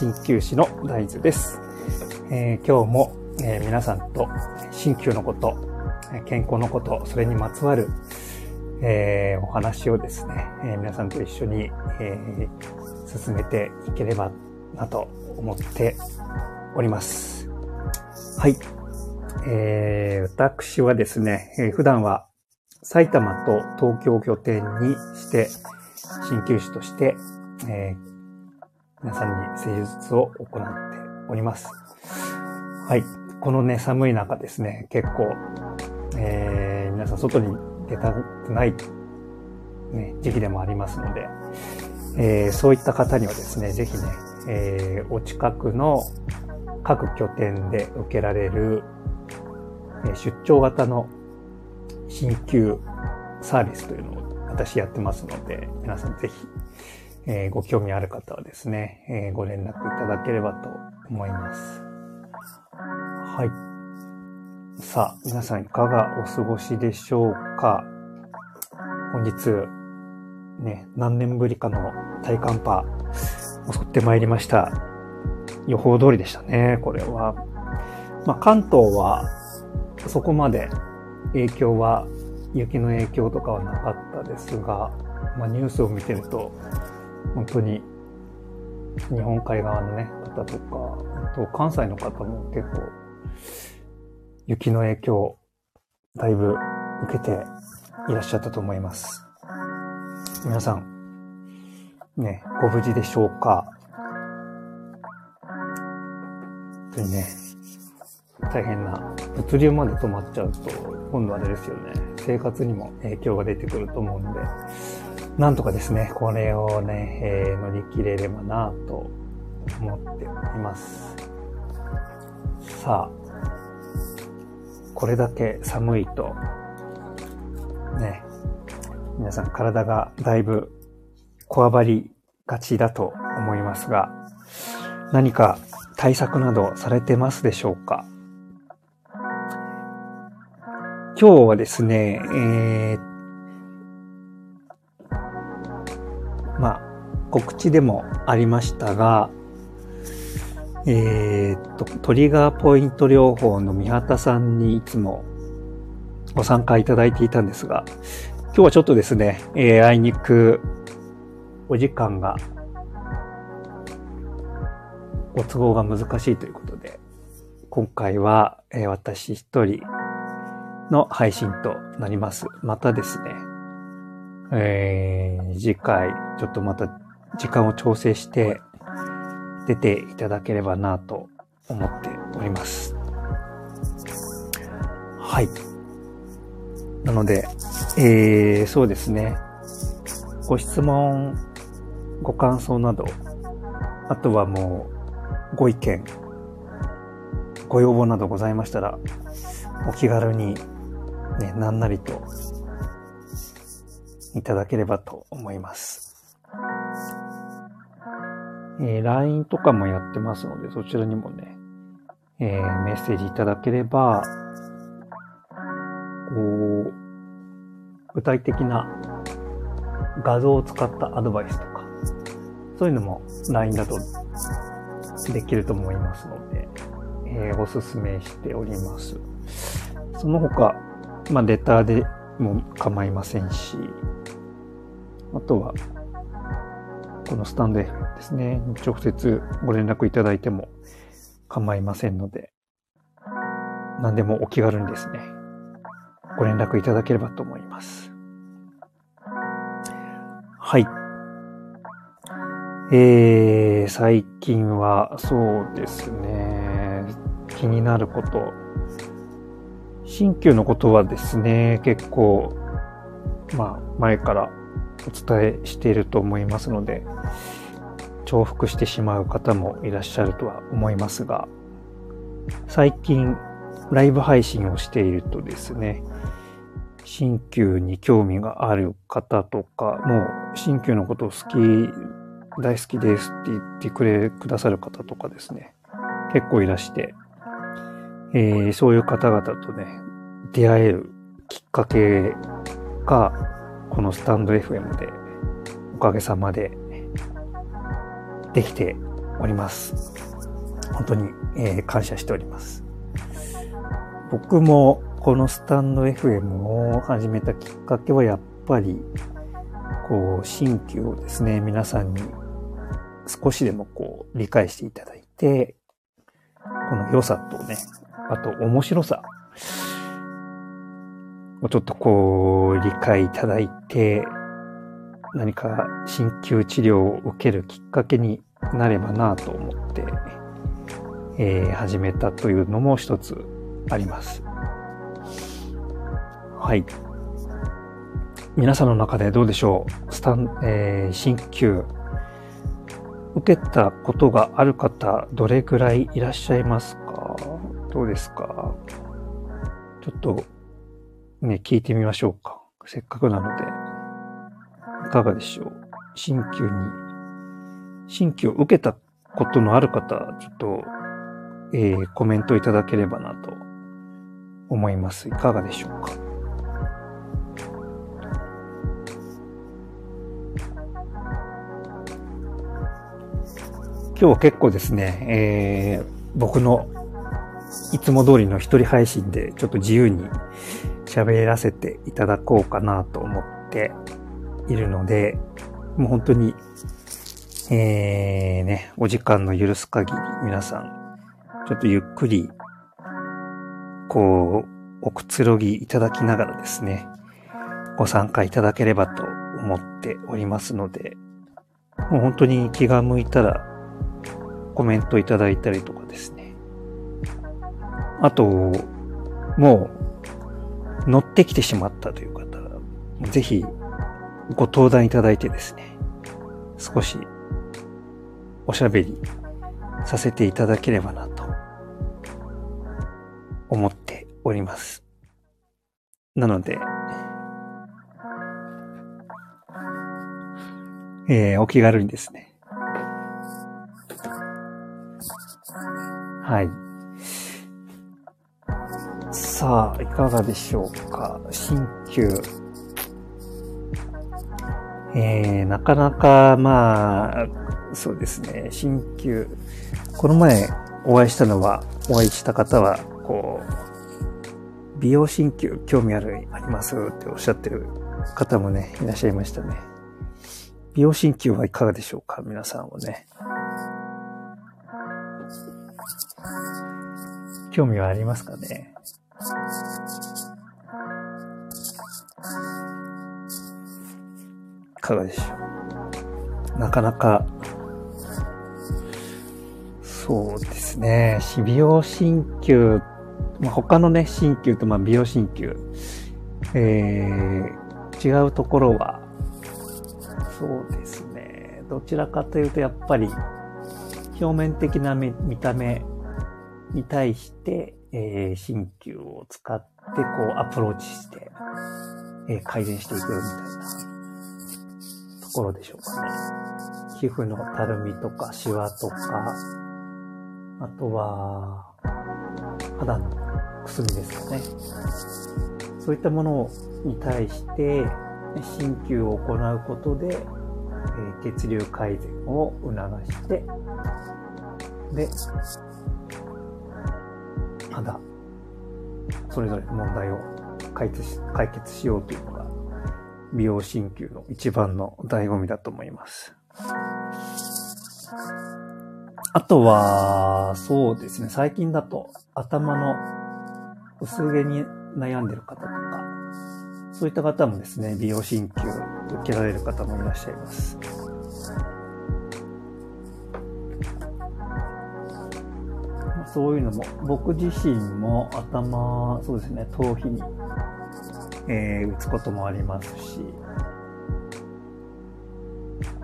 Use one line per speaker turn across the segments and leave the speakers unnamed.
鍼灸師の大豆です。えー、今日も、えー、皆さんと鍼灸のこと、健康のこと、それにまつわる、えー、お話をですね、え皆さんと一緒に、え進めていければなと思っております。はい。え私はですね、え普段は埼玉と東京を拠点にして鍼灸師として、えー、皆さんに施術を行っております。はい。このね、寒い中ですね、結構、えー、皆さん外に出たくない、ね、時期でもありますので、えー、そういった方にはですね、ぜひね、えー、お近くの各拠点で受けられる、え、出張型の鍼灸サービスというのを私やってますので、皆さんぜひ、えー、ご興味ある方はですね、えー、ご連絡いただければと思います。はい。さあ、皆さんいかがお過ごしでしょうか？本日、ね、何年ぶりかの大寒波、襲ってまいりました。予報通りでしたね、これは。まあ、関東は、そこまで影響は、雪の影響とかはなかったですが、まあ、ニュースを見てると、本当に日本海側のね、方とか、あと関西の方も結構雪の影響、だいぶ受けていらっしゃったと思います。皆さん、ね、ご無事でしょうか？本当にね、大変な、物流まで止まっちゃうと、今度あれですよね、生活にも影響が出てくると思うんで、なんとかですね、これをね、えー、乗り切れればなと思っております。さあ、これだけ寒いと、ね、皆さん体がだいぶこわばりがちだと思いますが、何か対策などされてますでしょうか？今日はですね、えー、ま告知でもありましたが、えー、っと、トリガーポイント療法の三畑さんにいつもご参加いただいていたんですが、今日はちょっとですね、えー、あいにくお時間がご都合が難しいということで、今回は、えー、私一人の配信となります。またですね、えー、次回、ちょっとまた時間を調整して出ていただければなと思っております。はい。なので、えー、そうですね。ご質問、ご感想など、あとはもう、ご意見、ご要望などございましたら、お気軽に、ね、なんなりといただければと思います。えー、LINE とかもやってますので、そちらにもね、えー、メッセージいただければ、こう、具体的な画像を使ったアドバイスとか、そういうのも LINE だとできると思いますので、えー、おすすめしております。その他、まあ、レターでも構いませんし、あとは、このスタンドですね、直接ご連絡いただいても構いませんので、何でもお気軽にですね、ご連絡いただければと思います。はい。えー、最近はそうですね、気になること、新旧のことはですね、結構、まあ、前からお伝えしていると思いますので、重複してしまう方もいらっしゃるとは思いますが、最近ライブ配信をしているとですね、新旧に興味がある方とか、もう新旧のことを好き、大好きですって言ってくれ、くださる方とかですね、結構いらして、えー、そういう方々とね、出会えるきっかけが、このスタンド FM でおかげさまでできております。本当に、えー、感謝しております。僕もこのスタンド FM を始めたきっかけはやっぱり、こう、新旧をですね、皆さんに少しでもこう、理解していただいて、この良さとね、あと面白さをちょっとこう、理解いただいて、何か鍼灸治療を受けるきっかけになればなと思って、えー、始めたというのも一つあります。はい。皆さんの中でどうでしょう？スタン、えー、鍼灸、受けたことがある方、どれくらいいらっしゃいますか？どうですか？ちょっと、ね、聞いてみましょうか。せっかくなので。いかがでしょう？鍼灸に、鍼灸を受けたことのある方、ちょっと、えー、コメントいただければなと思います。いかがでしょうか？今日結構ですね、えー、僕のいつも通りの一人配信でちょっと自由に喋らせていただこうかなと思っているので、もう本当に、えー、ね、お時間の許す限り皆さん、ちょっとゆっくり、こう、おくつろぎいただきながらですね、ご参加いただければと思っておりますので、もう本当に気が向いたらコメントいただいたりとかですね。あと、もう乗ってきてしまったという方、ぜひご登壇いただいてですね、少しおしゃべりさせていただければなと思っております。なので、えー、お気軽にですね。はい。さあ、いかがでしょうか？新旧えー、なかなか、まあ、そうですね、鍼灸。この前お会いしたのは、お会いした方は、こう、美容鍼灸興味ある、あります？っておっしゃってる方もね、いらっしゃいましたね。美容鍼灸はいかがでしょうか？皆さんはね。興味はありますかね？いかがでしょう。なかなか、そうですね、美容鍼灸、まあ、他のね、鍼灸とまあ美容鍼灸、えー、違うところは、そうですね、どちらかというとやっぱり、表面的な見た目に対して、えー、鍼灸を使って、こう、アプローチして、えー、改善していくみたいなと。ころでしょうかね。皮膚のたるみとかシワとか、あとは、肌のくすみですかね。そういったものに対して、鍼灸を行うことで、え血流改善を促して、で、肌、それぞれ問題を解決し解決しようというのが美容鍼灸の一番の醍醐味だと思います。あとは、そうですね、最近だと頭の薄毛に悩んでる方とか、そういった方もですね、美容鍼灸受けられる方もいらっしゃいます。そういうのも、僕自身も頭、そうですね、頭皮にえー、打つこともありますし、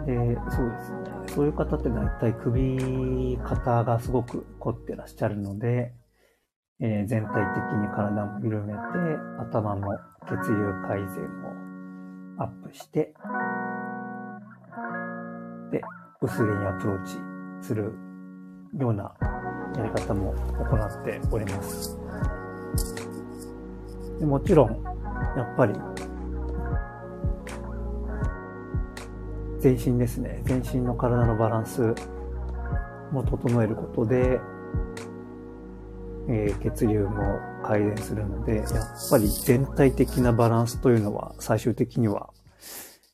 で、そうですね。そういう方って大体首、肩がすごく凝ってらっしゃるので、えー、全体的に体も緩めて、頭の血流改善をアップして、で、薄毛にアプローチするようなやり方も行っております。でもちろん、やっぱり、全身ですね。全身の体のバランスも整えることで、えー、血流も改善するので、やっぱり全体的なバランスというのは最終的には、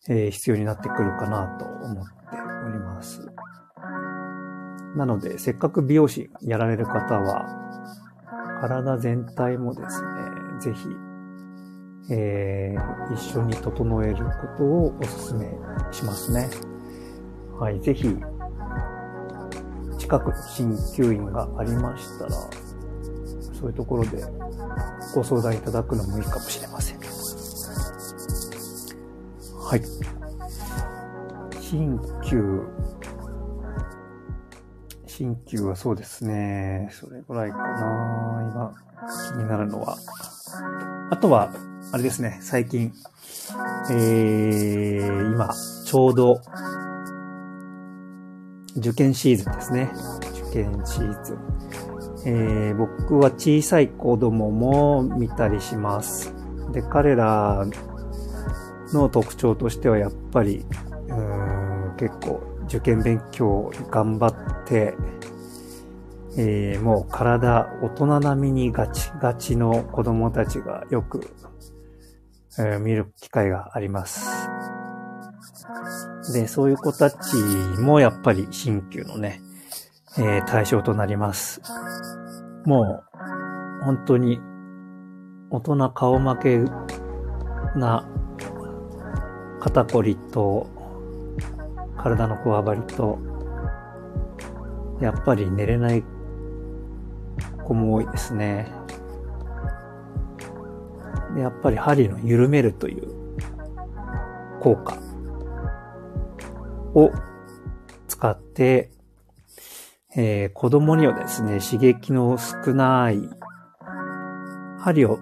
えー、必要になってくるかなと思っております。なので、せっかく美容師やられる方は、体全体もですね、ぜひ、えー、一緒に整えることをお勧めしますね。はい、ぜひ、近くの鍼灸院がありましたら、そういうところでご相談いただくのもいいかもしれません。はい。鍼灸。鍼灸はそうですね。それぐらいかな。今、気になるのは。あとは、あれですね。最近、えー、今、ちょうど、受験シーズンですね。受験シーズン。えー、僕は小さい子供も見たりします。で、彼らの特徴としてはやっぱり、うん結構受験勉強頑張って、えー、もう体大人並みにガチガチの子供たちがよく、えー、見る機会があります。で、そういう子たちもやっぱり新旧のね、えー、対象となります。もう、本当に、大人顔負けな肩こりと、体のこわばりと、やっぱり寝れない子も多いですね。でやっぱり針の緩めるという効果を使って、えー、子供にはですね、刺激の少ない針を、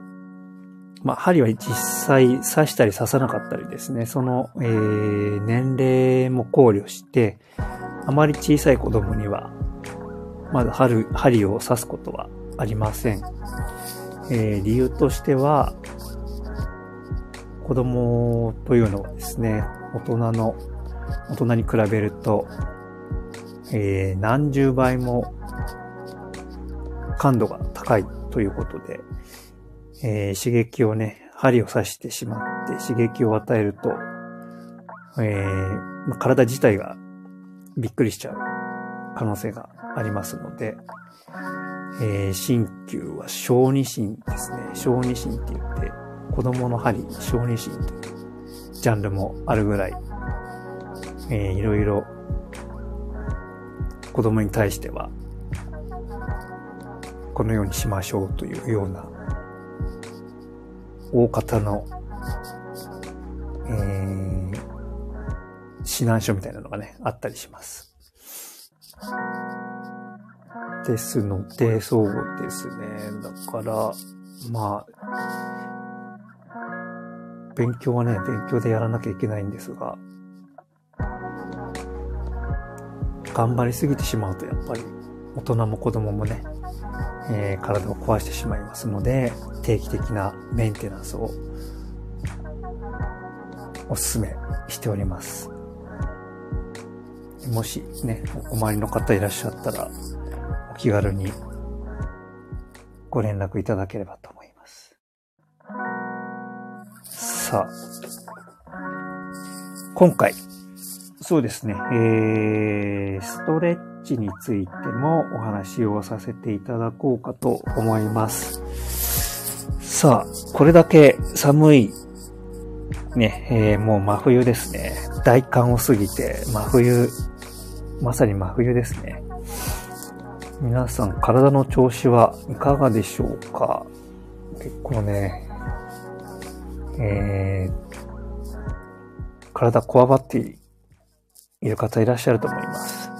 まあ、針は実際刺したり刺さなかったりですね、その、えー、年齢も考慮して、あまり小さい子供には、まだ針針を刺すことはありません。えー、理由としては、子供というのはですね、大人の大人に比べると、えー、何十倍も感度が高いということで、えー、刺激をね、針を刺してしまって刺激を与えると、えー、体自体がびっくりしちゃう可能性がありますので、えー、鍼灸は小児鍼ですね。小児鍼って言って、子供の針、小児鍼というジャンルもあるぐらい、えー、いろいろ子供に対しては、このようにしましょうというような、大方の、えー、指南書みたいなのがね、あったりします。ですので、そうですね。だから、まあ、勉強はね、勉強でやらなきゃいけないんですが、頑張りすぎてしまうとやっぱり大人も子供もね、えー、体を壊してしまいますので、定期的なメンテナンスをお勧めしております。もしね、お困りの方いらっしゃったら、お気軽にご連絡いただければと思います。さあ、今回、そうですね。えー、ストレッチについてもお話をさせていただこうかと思います。さあ、これだけ寒い、ね、えー、もう真冬ですね。大寒を過ぎて、真冬、まさに真冬ですね。皆さん、体の調子はいかがでしょうか？結構ね、えー、体こわばっている方いらっしゃると思います。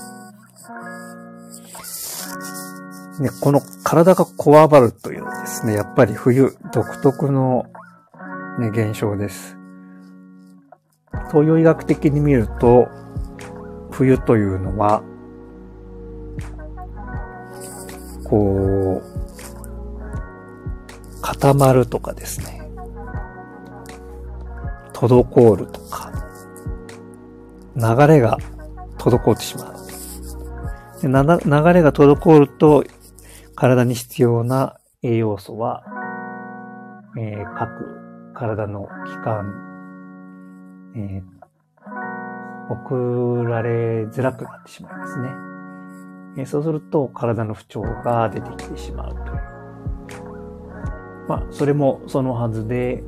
ね、この体がこわばるというのはですね、やっぱり冬独特の、ね、現象です。東洋医学的に見ると、冬というのは、こう、固まるとかですね、滞るとか、流れが滞ってしまう。流れが滞ると、体に必要な栄養素は、えー、各体の器官、えー、送られづらくなってしまいますね。えー、そうすると体の不調が出てきてしまうという。まあ、それもそのはずで、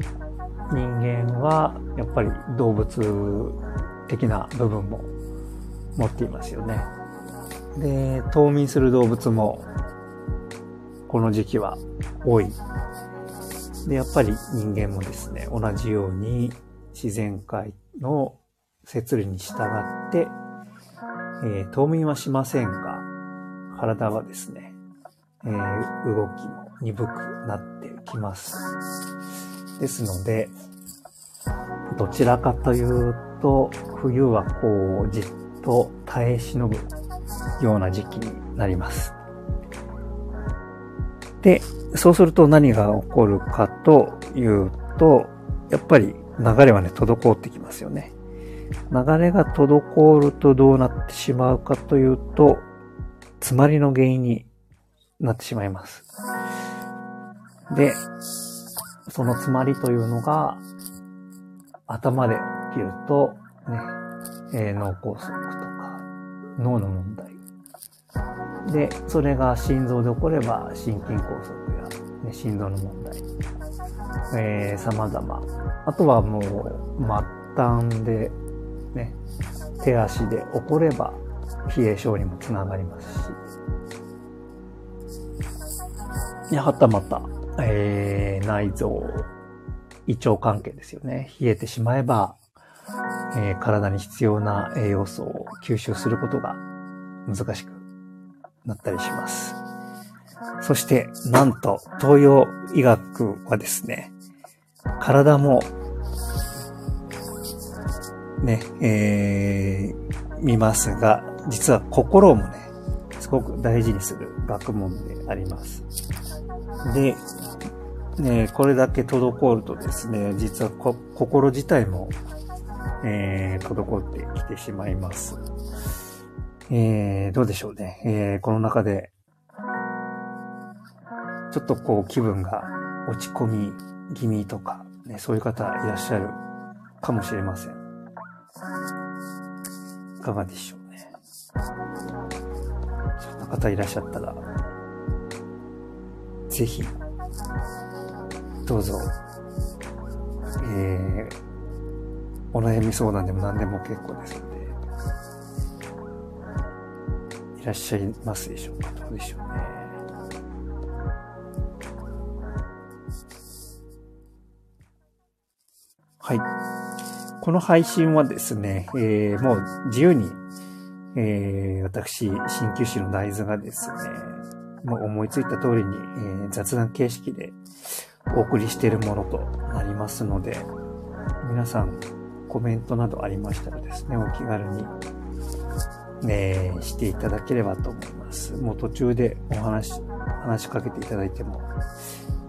人間はやっぱり動物的な部分も持っていますよね。で、冬眠する動物もこの時期は多い。で、やっぱり人間もですね、同じように自然界の摂理に従って、えー、冬眠はしませんが、体はですね、えー、動きも鈍くなってきます。ですので、どちらかというと、冬はこう、じっと耐え忍ぶような時期になります。で、そうすると何が起こるかというと、やっぱり流れはね、滞ってきますよね。流れが滞るとどうなってしまうかというと、詰まりの原因になってしまいます。で、その詰まりというのが、頭で起きると、ね、えー、脳梗塞とか、脳の問題。で、それが心臓で起これば、心筋梗塞や、ね、心臓の問題。えー、様々。あとはもう、末端で、ね、手足で起これば、冷え症にもつながりますし。やはたまた、えー、内臓、胃腸関係ですよね。冷えてしまえば、えー、体に必要な栄養素を吸収することが難しくなったりします。そして、なんと、東洋医学はですね、体も、ね、えー、見ますが、実は心もね、すごく大事にする学問であります。で、ね、これだけ滞るとですね、実は心自体も、えー、滞ってきてしまいます。えー、どうでしょうね。えー、この中で、ちょっとこう気分が落ち込み気味とか、ね、そういう方いらっしゃるかもしれません。いかがでしょうね。そんな方いらっしゃったら、ぜひ、どうぞ、えー、お悩み相談でも何でも結構ですらっしゃいますでしょうか？どうでしょうね。はい。この配信はですね、えー、もう自由に、えー、私、鍼灸師の大豆がですね、もう思いついた通りに、えー、雑談形式でお送りしているものとなりますので、皆さんコメントなどありましたらですね、お気軽に、ね、していただければと思います。もう途中でお話、話しかけていただいても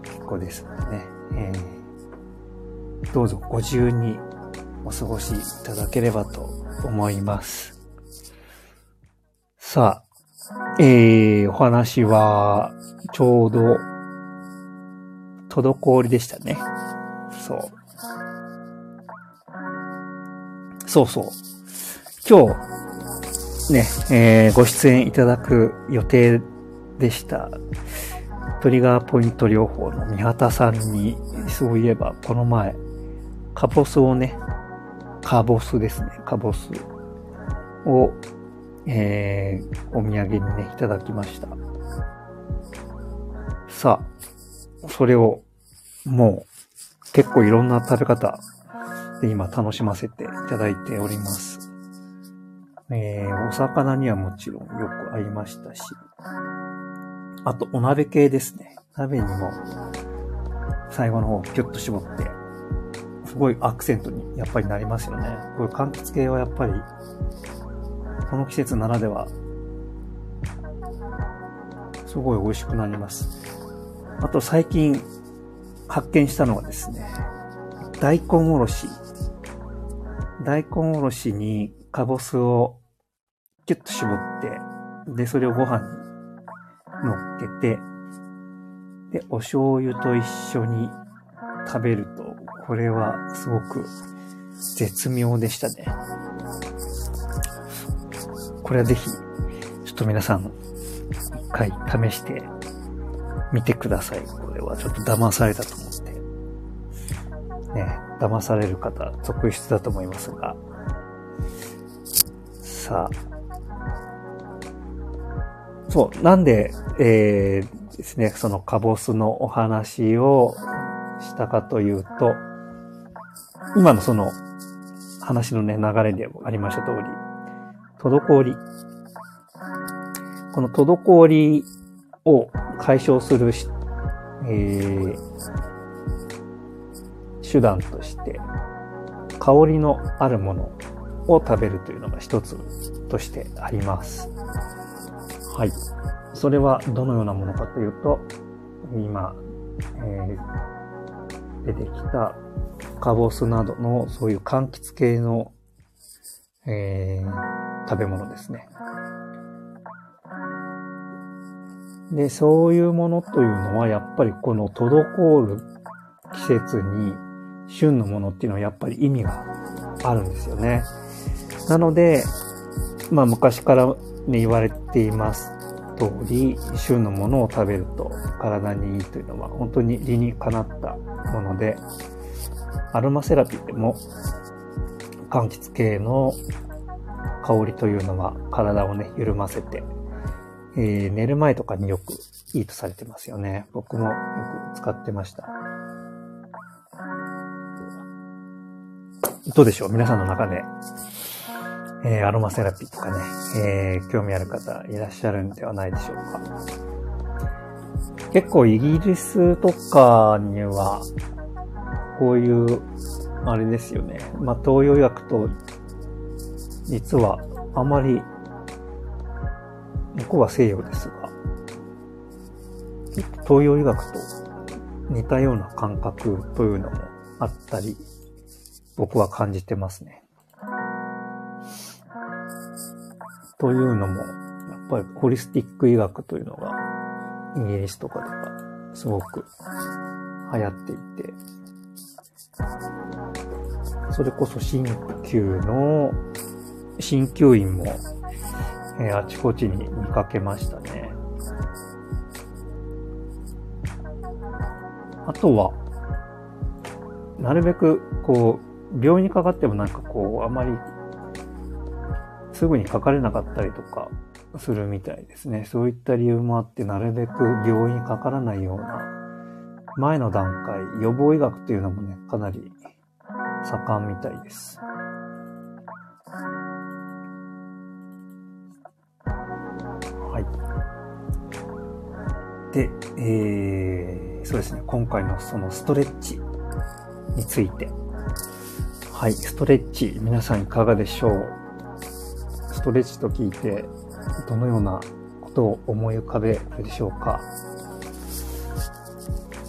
結構ですのでね、えー、どうぞご自由にお過ごしいただければと思います。さあ、えー、お話は、ちょうど滞りでしたね。そう。そうそう。今日、ね、えー、ご出演いただく予定でした。トリガーポイント療法の三畑さんに、そういえば、この前、カボスをね、カボスですね、カボスを、えー、お土産にね、いただきました。さあ、それをもう結構いろんな食べ方で今楽しませていただいております。えー、お魚にはもちろんよく合いましたし、あとお鍋系ですね。鍋にも最後の方キュッと絞って、すごいアクセントにやっぱりなりますよね。こういう柑橘系はやっぱり、この季節ならでは、すごい美味しくなります。あと最近発見したのはですね、大根おろし。大根おろしにかぼすをキュッと絞って、で、それをご飯に乗っけて、で、お醤油と一緒に食べると、これはすごく絶妙でしたね。これはぜひ、ちょっと皆さん、一回試してみてください。これはちょっと騙されたと思って。ね、騙される方続出だと思いますが。さ。そう、なんで、えー、ですね、そのカボスのお話をしたかというと、今のその話のね、流れでもありました通り、滞り。この滞りを解消するし、えー、手段として、香りのあるものを食べるというのが一つとしてあります。はい。それはどのようなものかというと、今、えー、出てきたカボスなどのそういう柑橘系の、えー、食べ物ですね。で、そういうものというのはやっぱりこの滞る季節に旬のものっていうのはやっぱり意味があるんですよね。なので、まあ昔からね言われています通り、旬のものを食べると体にいいというのは本当に理にかなったもので、アロマセラピーでも柑橘系の香りというのは体をね、緩ませて、えー、寝る前とかによくいいとされてますよね。僕もよく使ってました。どうでしょう？皆さんの中で、えー、アロマセラピーとかね、えー、興味ある方いらっしゃるんではないでしょうか。結構イギリスとかには、こういう、あれですよね。まあ、東洋医学と、実はあまり、向こうは西洋ですが、東洋医学と似たような感覚というのもあったり、僕は感じてますね。というのも、やっぱりホリスティック医学というのが、イギリスとかではすごく流行っていて、それこそ鍼灸の、鍼灸院も、えー、あちこちに見かけましたね。あとは、なるべく、こう、病院にかかってもなんかこう、あまりすぐにかかれなかったりとかするみたいですね。そういった理由もあって、なるべく病院にかからないような前の段階、予防医学というのもね、かなり盛んみたいです。はい。で、えー、そうですね、今回のそのストレッチについて。はい、ストレッチ、皆さんいかがでしょう？ストレッチと聞いて、どのようなことを思い浮かべるでしょうか？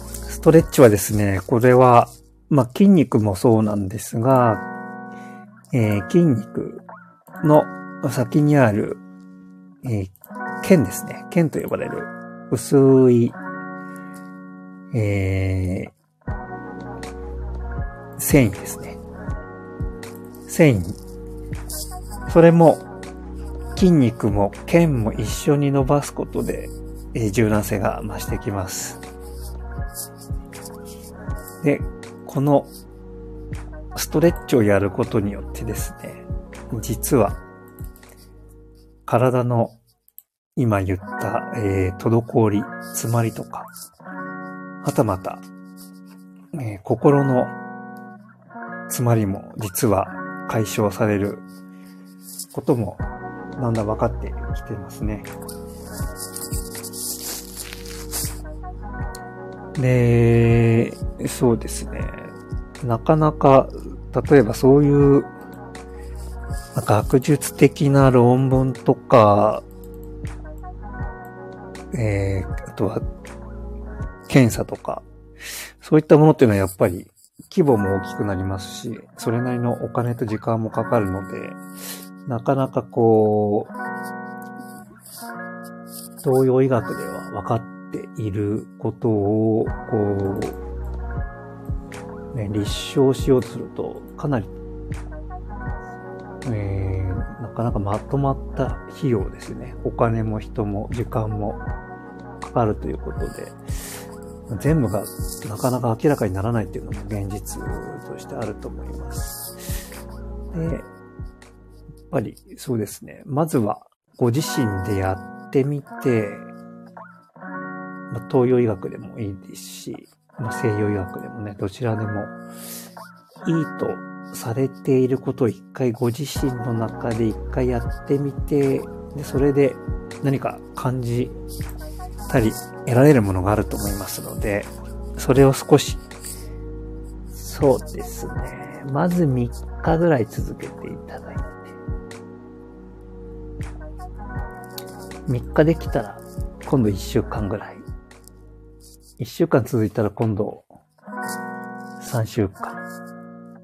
ストレッチはですね、これは、まあ、筋肉もそうなんですが、えー、筋肉の先にある、えー、腱ですね。腱と呼ばれる薄い、えー、繊維ですね。繊維。それも筋肉も腱も一緒に伸ばすことで、え、柔軟性が増してきます。で、このストレッチをやることによってですね、実は体の今言った、えー、滞り、詰まりとか、はたまた、えー、心の詰まりも実は解消されることもだんだん分かってきてますね。で、そうですね。なかなか、例えばそういう、学術的な論文とか、えー、あとは、検査とか、そういったものっていうのはやっぱり規模も大きくなりますし、それなりのお金と時間もかかるので、なかなかこう東洋医学では分かっていることを、こう、ね、立証しようとすると、かなり、えー、なかなかまとまった費用ですね。お金も人も時間もかかるということで、全部がなかなか明らかにならないっていうのも現実としてあると思います。で、ぱりそうですね。まずはご自身でやってみて、まあ、東洋医学でもいいですし、まあ、西洋医学でもね、どちらでもいいとされていることを一回ご自身の中で一回やってみて、で、それで何か感じたり得られるものがあると思いますので、それを少し、そうですね。まず3日ぐらい続けていただい3日できたら、今度1週間ぐらい。1週間続いたら今度、3週間。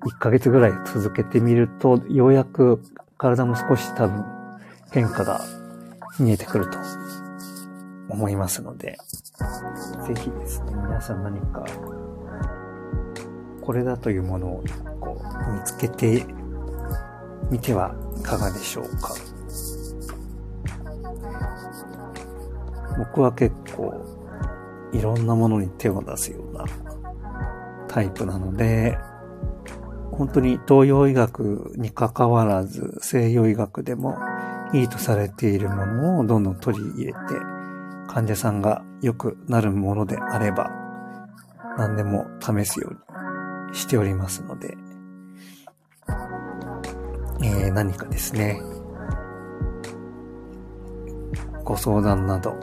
1ヶ月ぐらい続けてみると、ようやく体も少し多分変化が見えてくると思いますので、ぜひですね、皆さん何か、これだというものをこう見つけてみてはいかがでしょうか。僕は結構いろんなものに手を出すようなタイプなので、本当に東洋医学に関わらず西洋医学でもいいとされているものをどんどん取り入れて患者さんが良くなるものであれば、何でも試すようにしておりますので、えー、何かですね、ご相談など、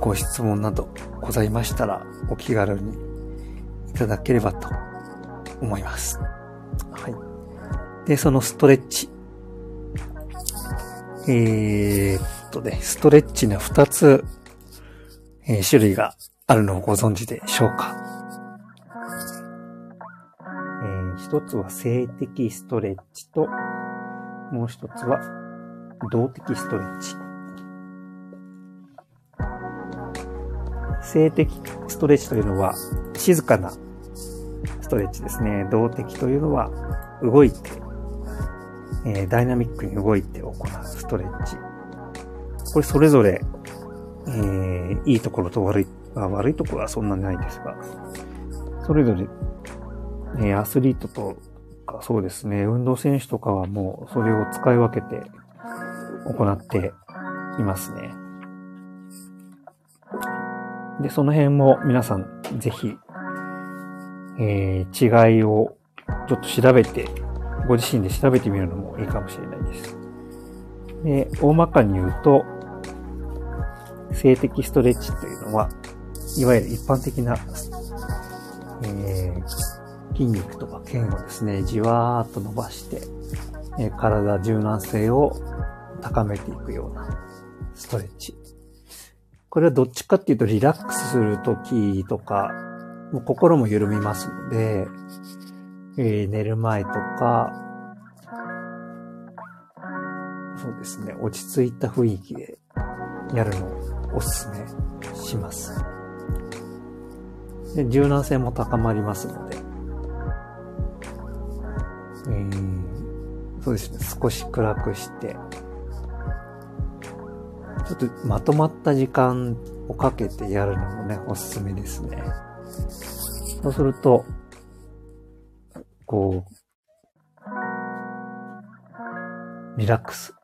ご質問などございましたら、お気軽にいただければと思います。はい。で、そのストレッチ。えー、っとね、ストレッチの2つえー、種類があるのをご存知でしょうか？えー、一つは性的ストレッチと、もう一つは動的ストレッチ。性的ストレッチというのは静かなストレッチですね。動的というのは動いて、え、ダイナミックに動いて行うストレッチ。これそれぞれえー、いいところと悪い、悪いところはそんなにないですが、それぞれ、え、アスリートとかそうですね、運動選手とかはもうそれを使い分けて行っていますね。で、その辺も皆さんぜひ、えー、違いをちょっと調べて、ご自身で調べてみるのもいいかもしれないです。で、大まかに言うと、性的ストレッチというのは、いわゆる一般的な、えー、筋肉とか腱をですね、じわーっと伸ばして、えー、体柔軟性を高めていくようなストレッチ。これはどっちかっていうとリラックスするときとか、もう心も緩みますので、えー、寝る前とか、そうですね、落ち着いた雰囲気でやるのをおすすめします。で柔軟性も高まりますので、えー、そうですね、少し暗くして、ちょっとまとまった時間をかけてやるのもね、おすすめですね。そうすると、こう、リラックス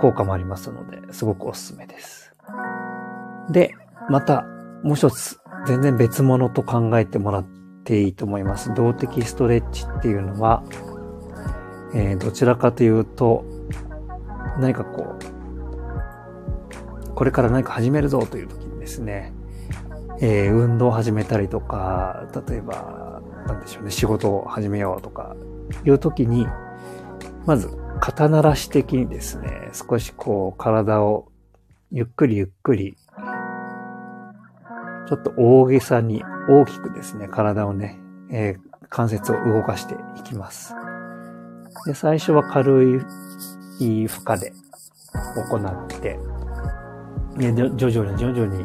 効果もありますので、すごくおすすめです。で、また、もう一つ、全然別物と考えてもらっていいと思います。動的ストレッチっていうのは、えー、どちらかというと、何かこう、これから何か始めるぞという時にですね、えー、運動を始めたりとか、例えば、なんでしょうね、仕事を始めようとか、いう時に、まず、肩慣らし的にですね、少しこう、体をゆっくりゆっくりちょっと大げさに大きくですね、体をね、えー、関節を動かしていきます。で、最初は軽い負荷で行って、で徐々に徐々に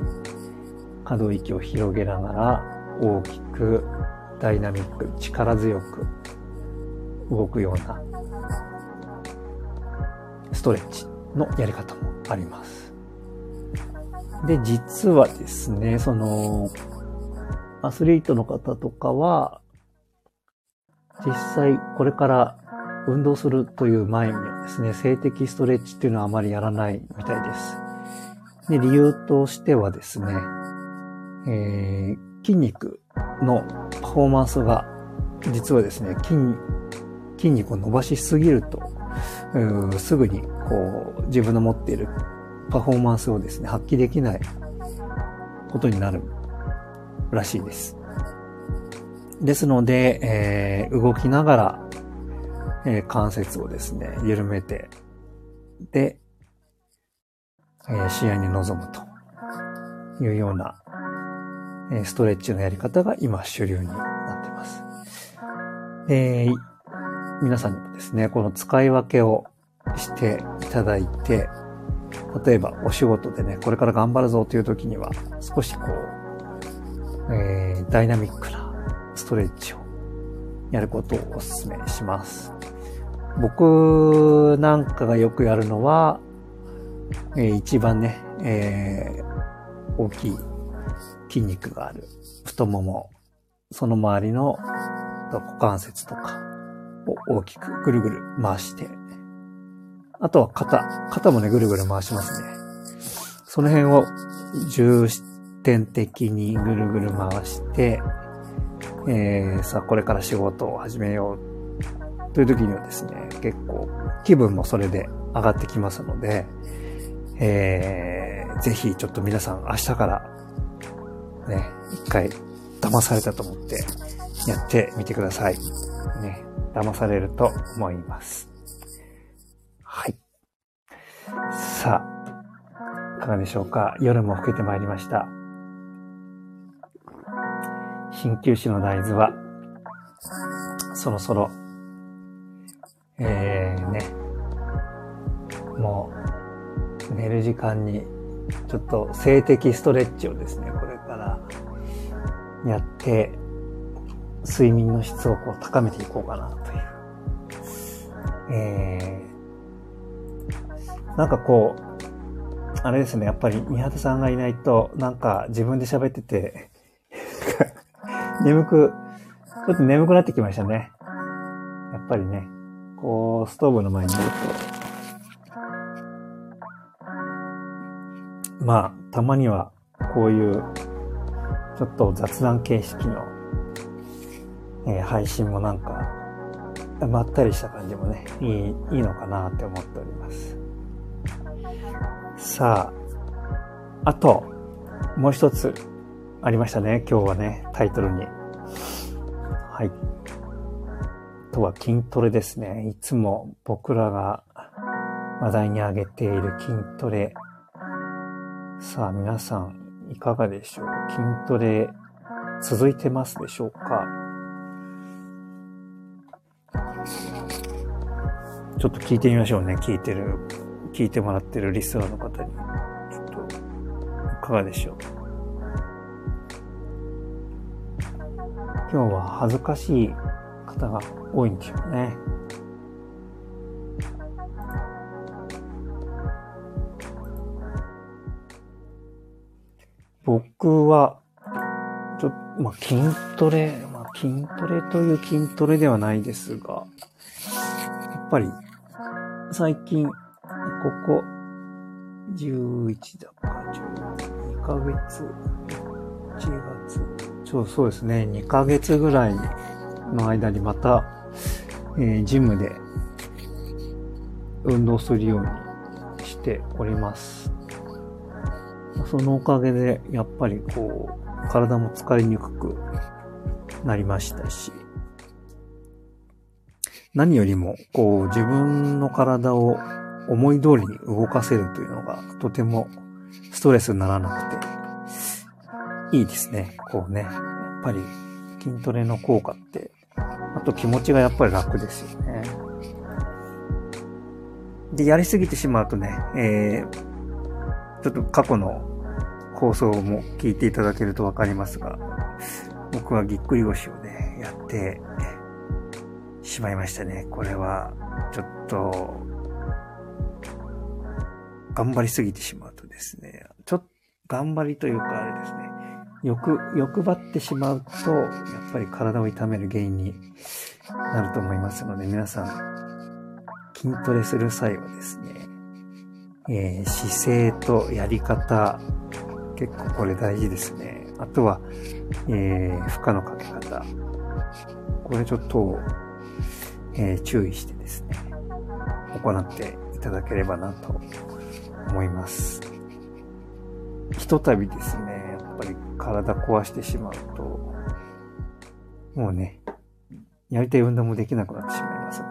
可動域を広げながら大きくダイナミック、力強く動くようなストレッチのやり方もあります。で、実はですね、その、アスリートの方とかは、実際これから運動するという前にはですね、静的ストレッチっていうのはあまりやらないみたいです。で、理由としてはですね、えー、筋肉のパフォーマンスが、実はですね、筋、筋肉を伸ばしすぎると、すぐにこう自分の持っているパフォーマンスをですね、発揮できないことになるらしいです。ですので、えー、動きながら、えー、関節をですね、緩めて、で、え、試合に臨むというような、え、ストレッチのやり方が今主流になっています。で、皆さんにもですね、この使い分けをしていただいて、例えばお仕事でね、これから頑張るぞという時には、少しこう、えー、ダイナミックなストレッチをやることをお勧めします。僕なんかがよくやるのは、えー、一番ね、えー、大きい筋肉がある。太もも、その周りの股関節とかを大きくぐるぐる回して、あとは肩、肩もね、ぐるぐる回しますね。その辺を重点的にぐるぐる回して、えー、さあこれから仕事を始めよう。という時にはですね、結構気分もそれで上がってきますので、えー、ぜひちょっと皆さん明日からね、一回騙されたと思ってやってみてください。ね、騙されると思います。はい。さあ、いかがでしょうか？夜も更けてまいりました。鍼灸師の大豆は、そろそろ、えー、ね、もう、寝る時間に、ちょっと静的ストレッチをですね、これからやって、睡眠の質をこう高めていこうかなという。えー、なんかこう、あれですね、やっぱり宮田さんがいないと、なんか自分で喋ってて 眠く、ちょっと眠くなってきましたね。やっぱりね、こう、ストーブの前にいると、まあ、たまには、こういう、ちょっと雑談形式の、えー、配信もなんか、まったりした感じもね、いい、いいのかなって思っております。さあ、あと、もう一つありましたね。今日はね、タイトルに。はい。とは筋トレですね。いつも僕らが話題に挙げている筋トレ。さあ皆さんいかがでしょう？筋トレ続いてますでしょうか？ちょっと聞いてみましょうね。聞いてる、聞いてもらってるリスナーの方に。ちょっと、いかがでしょう？今日は恥ずかしい方が多いんでしょうね。僕は、ちょっと、まあ、筋トレ、まあ、筋トレという筋トレではないですが、やっぱり、最近、ここ、11だか、12ヶ月、1月、そうそうですね。2ヶ月ぐらいの間にまた、えー、ジムで運動するようにしております。そのおかげで、やっぱりこう、体も疲れにくくなりましたし、何よりも、こう、自分の体を思い通りに動かせるというのが、とてもストレスにならなくて、いいですね。こうね。やっぱり筋トレの効果って、あと気持ちがやっぱり楽ですよね。で、やりすぎてしまうとね、えー、ちょっと過去の放送も聞いていただけるとわかりますが、僕はぎっくり腰をね、やってしまいましたね。これは、ちょっと、頑張りすぎてしまうとですね、ちょっと、頑張りというかあれですね、欲、欲張ってしまうと、やっぱり体を痛める原因になると思いますので、皆さん、筋トレする際はですね、えー、姿勢とやり方、結構これ大事ですね。あとは、えー、負荷のかけ方。これちょっと、えー、注意してですね、行っていただければなと思います。ひとたびですね、やっぱり体壊してしまうと、もうね、やりたい運動もできなくなってしまいますの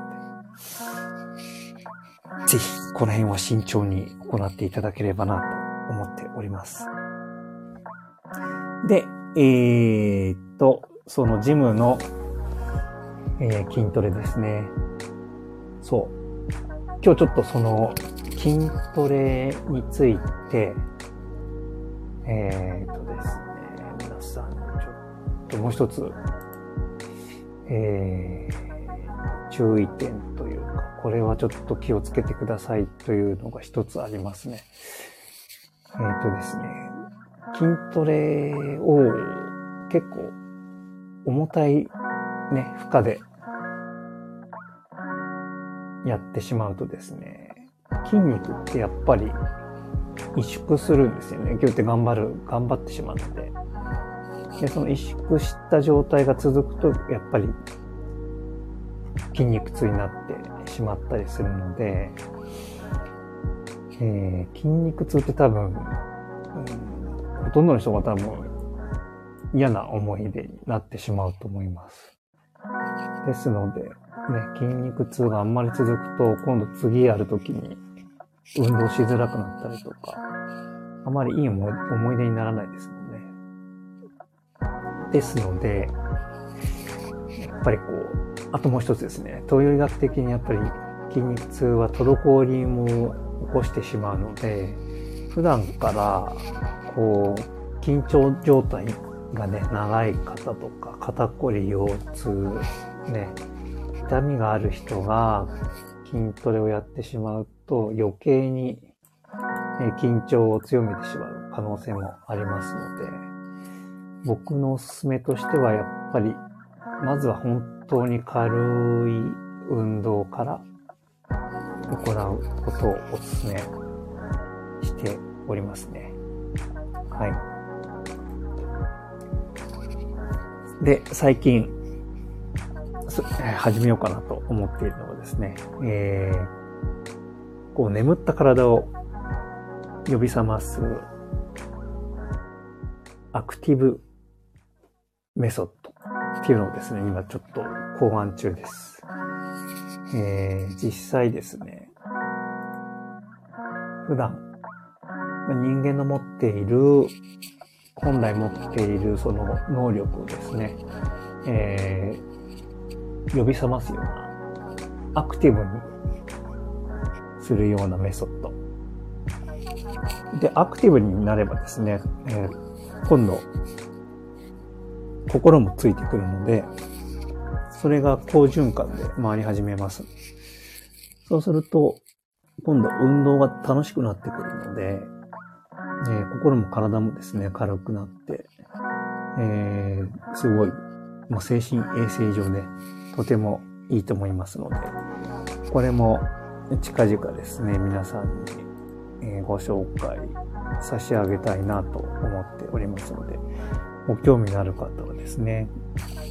で、ぜひ、この辺は慎重に行っていただければなと思っております。で、えー、っと、そのジムの、えー、筋トレですね。そう。今日ちょっとその筋トレについて、えー、っとですね、皆さん、ちょっともう一つ、えー、注意点というか、これはちょっと気をつけてくださいというのが一つありますね。えー、っとですね、筋トレを結構重たいね、負荷でやってしまうとですね、筋肉ってやっぱり萎縮するんですよね。ギュって頑張る、頑張ってしまうので。で、その萎縮した状態が続くと、やっぱり筋肉痛になってしまったりするので、えー、筋肉痛って多分、うん、ほとんどの人が多分嫌な思い出になってしまうと思います。ですので、ね、筋肉痛があんまり続くと、今度次やるときに運動しづらくなったりとか、あまりいい思い思い出にならないですもんね。ですので、やっぱりこう、あともう一つですね、東洋医学的にやっぱり筋肉痛は滞りも起こしてしまうので、普段からこう、緊張状態がね、長い方とか、肩こり、腰痛、ね、痛みがある人が筋トレをやってしまうと余計に緊張を強めてしまう可能性もありますので、僕のおすすめとしてはやっぱり、まずは本当に軽い運動から行うことをおすすめしておりますね。はい。で、最近、始めようかなと思っているのはですね、えー、こう眠った体を呼び覚ますアクティブメソッドっていうのをですね、今ちょっと考案中です。えー、実際ですね、普段人間の持っている、本来持っているその能力をですね、えー呼び覚ますような、アクティブにするようなメソッド。で、アクティブになればですね、えー、今度、心もついてくるので、それが好循環で回り始めます。そうすると、今度運動が楽しくなってくるので、えー、心も体もですね、軽くなって、えー、すごい、まあ、精神衛生上ね、とてもいいと思いますので、これも近々ですね、皆さんにえご紹介差し上げたいなと思っておりますので、ご興味のある方はですね、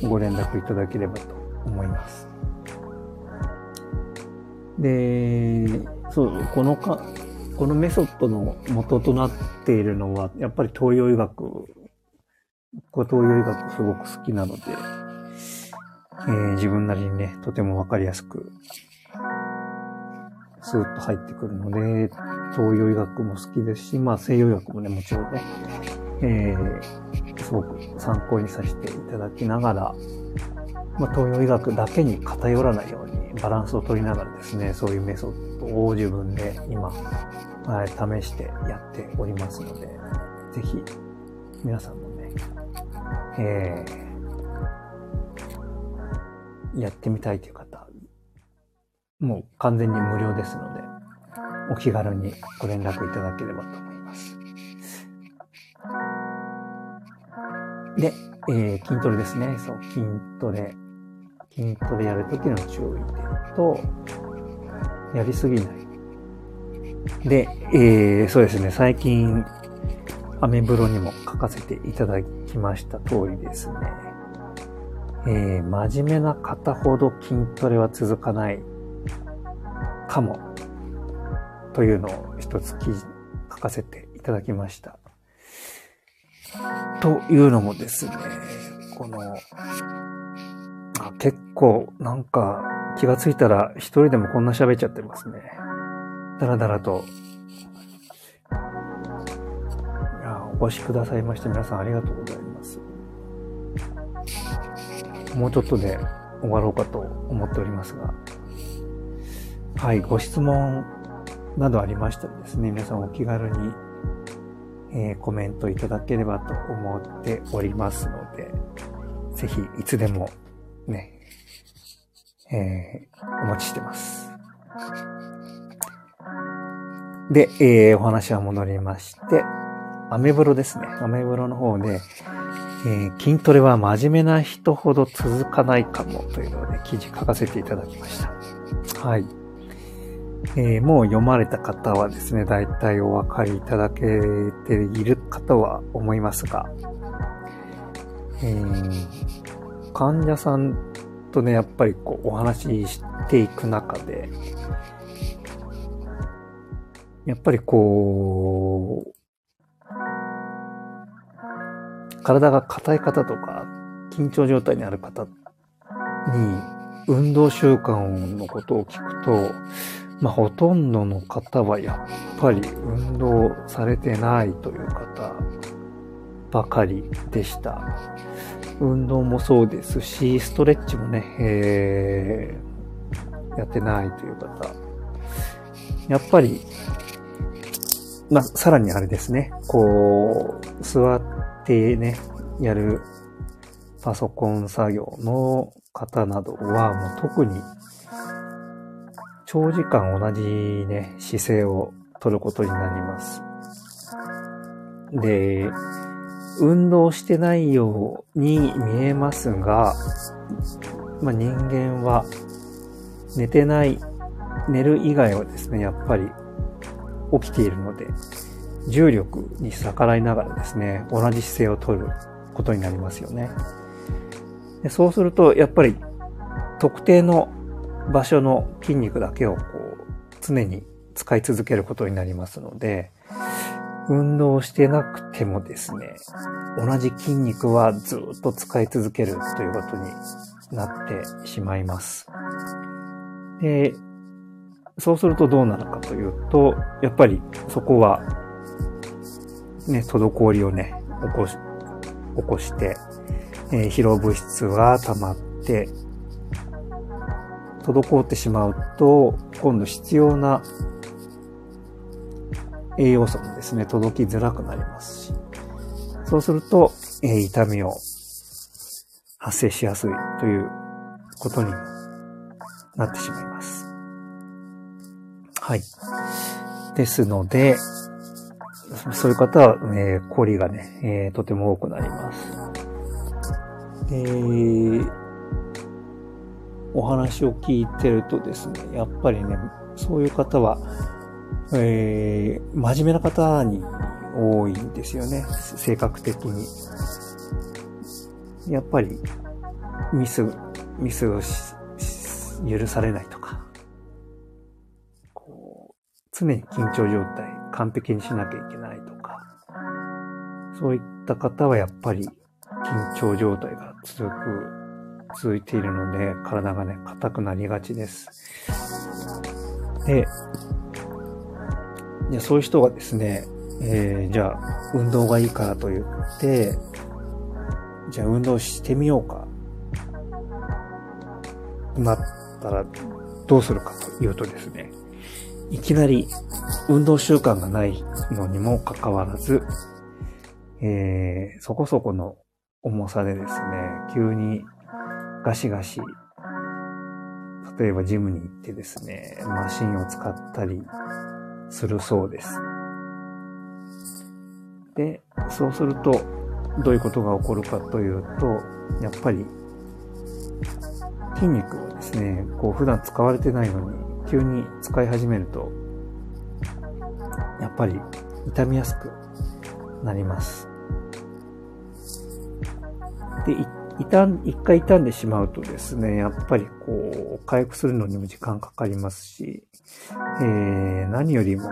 ご連絡いただければと思います。で、そう、このか、このメソッドの元となっているのは、やっぱり東洋医学、東洋医学すごく好きなので、えー、自分なりにね、とてもわかりやすく、スーッと入ってくるので、東洋医学も好きですし、まあ西洋医学もね、もちろんね、えー、すごく参考にさせていただきながら、まあ東洋医学だけに偏らないようにバランスを取りながらですね、そういうメソッドを自分で今、はい、試してやっておりますので、ぜひ、皆さんもね、えー、やってみたいという方、もう完全に無料ですので、お気軽にご連絡いただければと思います。で、えー、筋トレですね。そう、筋トレ。筋トレやるときの注意点と、やりすぎない。で、えー、そうですね、最近、アメブロにも書かせていただきました通りですね。えー、真面目な方ほど筋トレは続かないかも、というのを一つ記事書かせていただきました。というのもですね、この、結構なんか気がついたら一人でもこんな喋っちゃってますね。だらだらと。いや、お越しくださいまして皆さんありがとうございます。もうちょっとで終わろうかと思っておりますが。はい、ご質問などありましたらですね、皆さんお気軽にえー、コメントいただければと思っておりますので、ぜひいつでもね、えー、お待ちしてます。で、えー、お話は戻りまして、アメブロですね。アメブロの方で、えー、筋トレは真面目な人ほど続かないかもというのをね、記事書かせていただきました。はい。えー、もう読まれた方はですね、大体お分かりいただけているかとは思いますが、えー、患者さんとね、やっぱりこうお話ししていく中で、やっぱりこう、体が硬い方とか、緊張状態にある方に、運動習慣のことを聞くと、まあ、ほとんどの方はやっぱり運動されてないという方ばかりでした。運動もそうですし、ストレッチもね、えー、やってないという方。やっぱり、まあ、さらにあれですね、こう、座ってね、やるパソコン作業の方などは、もう特に長時間同じね、姿勢を取ることになります。で、運動してないように見えますが、まあ、人間は寝てない、寝る以外はですね、やっぱり起きているので、重力に逆らいながらですね、同じ姿勢を取ることになりますよね。でそうすると、やっぱり特定の場所の筋肉だけをこう常に使い続けることになりますので、運動してなくてもですね、同じ筋肉はずっと使い続けるということになってしまいます。で、そうするとどうなるかというと、やっぱりそこは、ね、滞りをね、起こし、起こして、えー、疲労物質が溜まって、滞ってしまうと、今度必要な栄養素もですね、届きづらくなりますし、そうすると、えー、痛みを発生しやすいということになってしまいます。はい。ですので、そういう方は、えー、氷がね、えー、とても多くなります。えーお話を聞いてるとですね、やっぱりね、そういう方は、えー、真面目な方に多いんですよね、性格的に。やっぱり、ミス、ミスを許されないとか、こう、常に緊張状態、完璧にしなきゃいけないとか、そういった方はやっぱり緊張状態が続く続いているので、体がね、硬くなりがちです。で、じゃそういう人がですね、えー、じゃあ、運動がいいからと言って、じゃあ運動してみようか。なったらどうするかというとですね、いきなり運動習慣がないのにもかかわらず、えー、そこそこの重さでですね、急にガシガシ、例えばジムに行ってですね、マシンを使ったりするそうです。で、そうすると、どういうことが起こるかというと、やっぱり、筋肉をですね、こう普段使われてないのに、急に使い始めると、やっぱり痛みやすくなります。で、傷ん、一回傷んでしまうとですね、やっぱりこう、回復するのにも時間かかりますし、えー、何よりも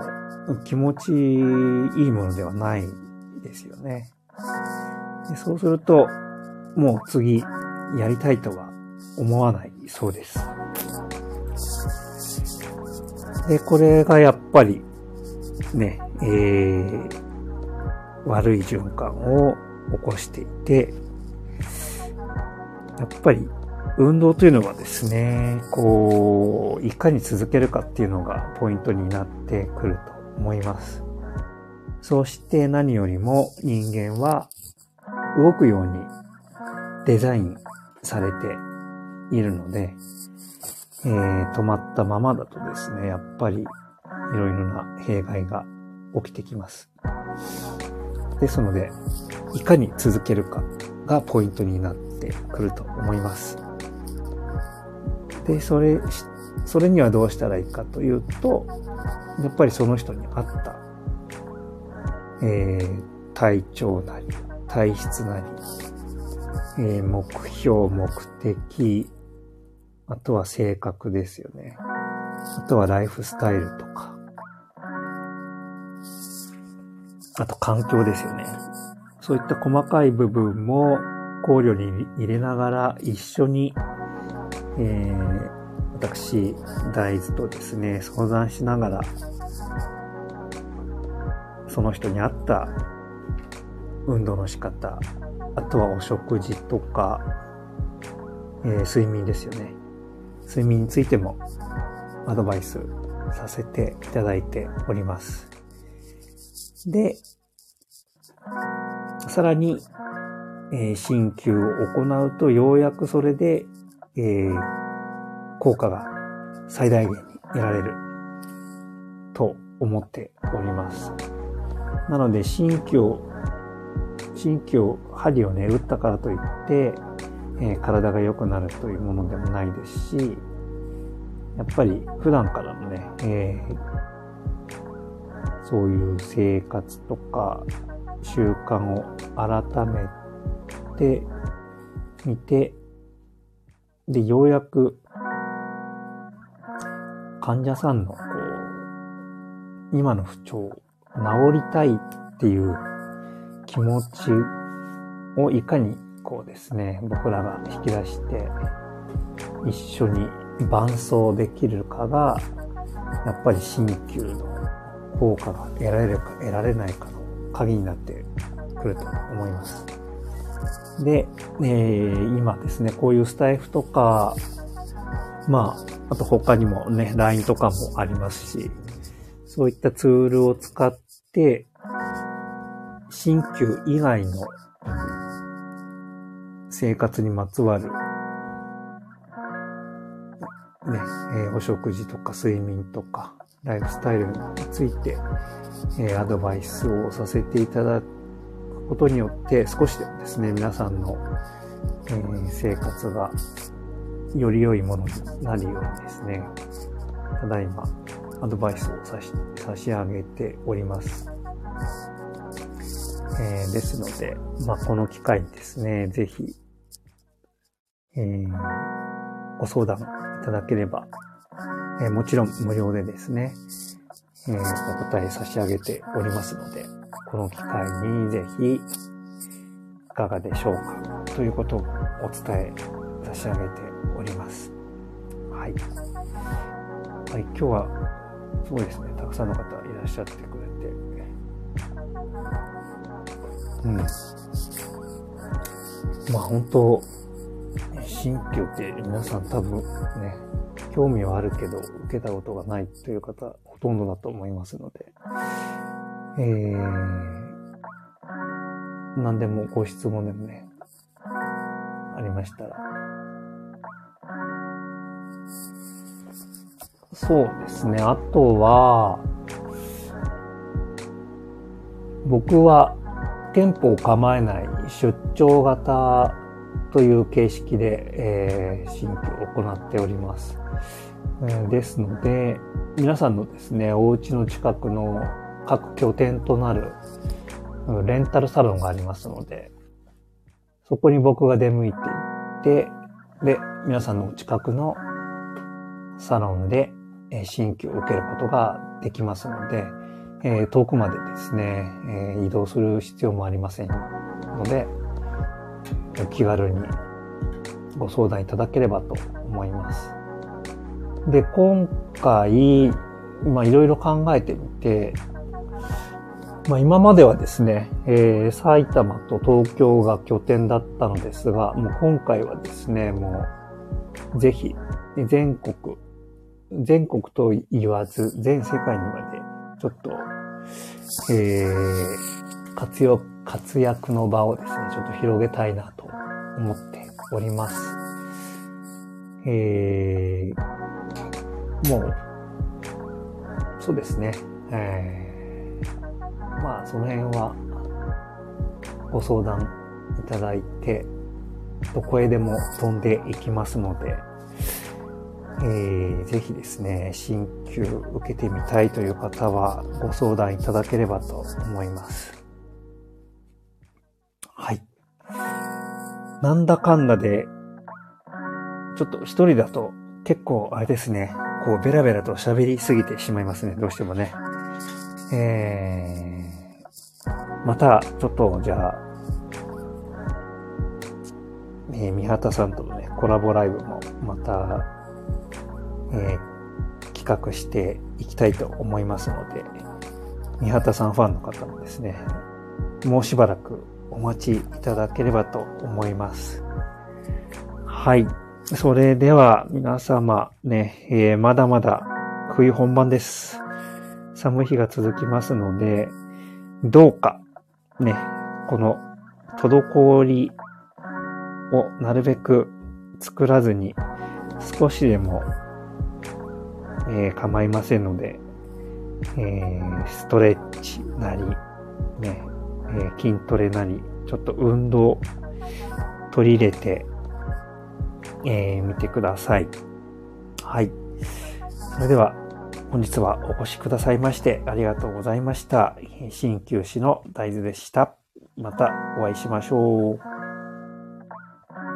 気持ちいいものではないですよね。でそうすると、もう次やりたいとは思わないそうです。で、これがやっぱりね、えー、悪い循環を起こしていて、やっぱり運動というのはですね、こう、いかに続けるかっていうのがポイントになってくると思います。そして何よりも人間は動くようにデザインされているので、えー、止まったままだとですね、やっぱりいろいろな弊害が起きてきます。ですので、いかに続けるかがポイントになってくると思います。で、それ、それにはどうしたらいいかというと、やっぱりその人に合った、えー、体調なり、体質なり、えー、目標、目的、あとは性格ですよね。あとはライフスタイルとか、あと環境ですよね。そういった細かい部分も考慮に入れながら一緒に、えー、私、大豆とですね、相談しながら、その人に合った運動の仕方、あとはお食事とか、えー、睡眠ですよね。睡眠についてもアドバイスさせていただいております。で、さらに、えー、鍼灸を行うとようやくそれで、えー、効果が最大限に得られると思っております。なので、鍼灸を、鍼灸、針をね、打ったからといって、えー、体が良くなるというものでもないですし、やっぱり普段からのね、えー、そういう生活とか習慣を改めてみて、で、ようやく患者さんのこう、今の不調、治りたいっていう気持ちをいかにこうですね、僕らが引き出して一緒に伴走できるかが、やっぱり鍼灸の効果が得られるか得られないかの鍵になってくると思います。で、えー、今ですね、こういうスタイフとか、まあ、あと他にもね、LINE とかもありますし、そういったツールを使って、新旧以外の生活にまつわる、ね、えー、お食事とか睡眠とか、ライフスタイルについて、えー、アドバイスをさせていただことによって、少しでもですね、皆さんの、え、生活がより良いものになるようにですね、ただいまアドバイスを差し差し上げております。えー、ですので、まあ、この機会にですね、ぜひ、えー、ご相談いただければえー、もちろん無料でですね、え、お答え差し上げておりますので、この機会にぜひ、いかがでしょうか？ということをお伝え差し上げております。はい。はい、今日は、すごいですね。たくさんの方いらっしゃってくれて。うん。まあ本当、新旧って皆さん多分ね、興味はあるけど、受けたことがないという方、ほとんどだと思いますので、えー、何でもご質問でもね、ありましたら。そうですね。あとは、僕は店舗を構えない出張型という形式で、えー、新規を行っております。えー、ですので、皆さんのですね、お家の近くの各拠点となるレンタルサロンがありますので、そこに僕が出向いていって、で、皆さんの近くのサロンで新規を受けることができますので、えー、遠くまでですね、えー、移動する必要もありませんので、お気軽にご相談いただければと思います。で、今回、まあいろいろ考えてみて、まあ、今まではですね、えー、埼玉と東京が拠点だったのですが、もう今回はですね、もう、ぜひ、全国、全国と言わず、全世界にまで、ちょっと、えー、活用、活躍の場をですね、ちょっと広げたいなと思っております。えー、もう、そうですね、えーまあ、その辺はご相談いただいて、どこへでも飛んでいきますので、えー、ぜひですね、新旧受けてみたいという方はご相談いただければと思います。はい。なんだかんだで、ちょっと一人だと結構あれですね、こうベラベラと喋りすぎてしまいますね、どうしてもね。えーまた、ちょっと、じゃあ、えー、三畑さんとのね、コラボライブもまた、えー、企画していきたいと思いますので、三畑さんファンの方もですね、もうしばらくお待ちいただければと思います。はい。それでは皆様ね、えー、まだまだ冬本番です。寒い日が続きますので、どうかね、この滞りをなるべく作らずに少しでも、えー、構いませんので、えー、ストレッチなり、ね、えー、筋トレなり、ちょっと運動取り入れて、えー、見てください。はい。それでは、本日はお越しくださいましてありがとうございました。鍼灸師の大豆でした。またお会いしましょう。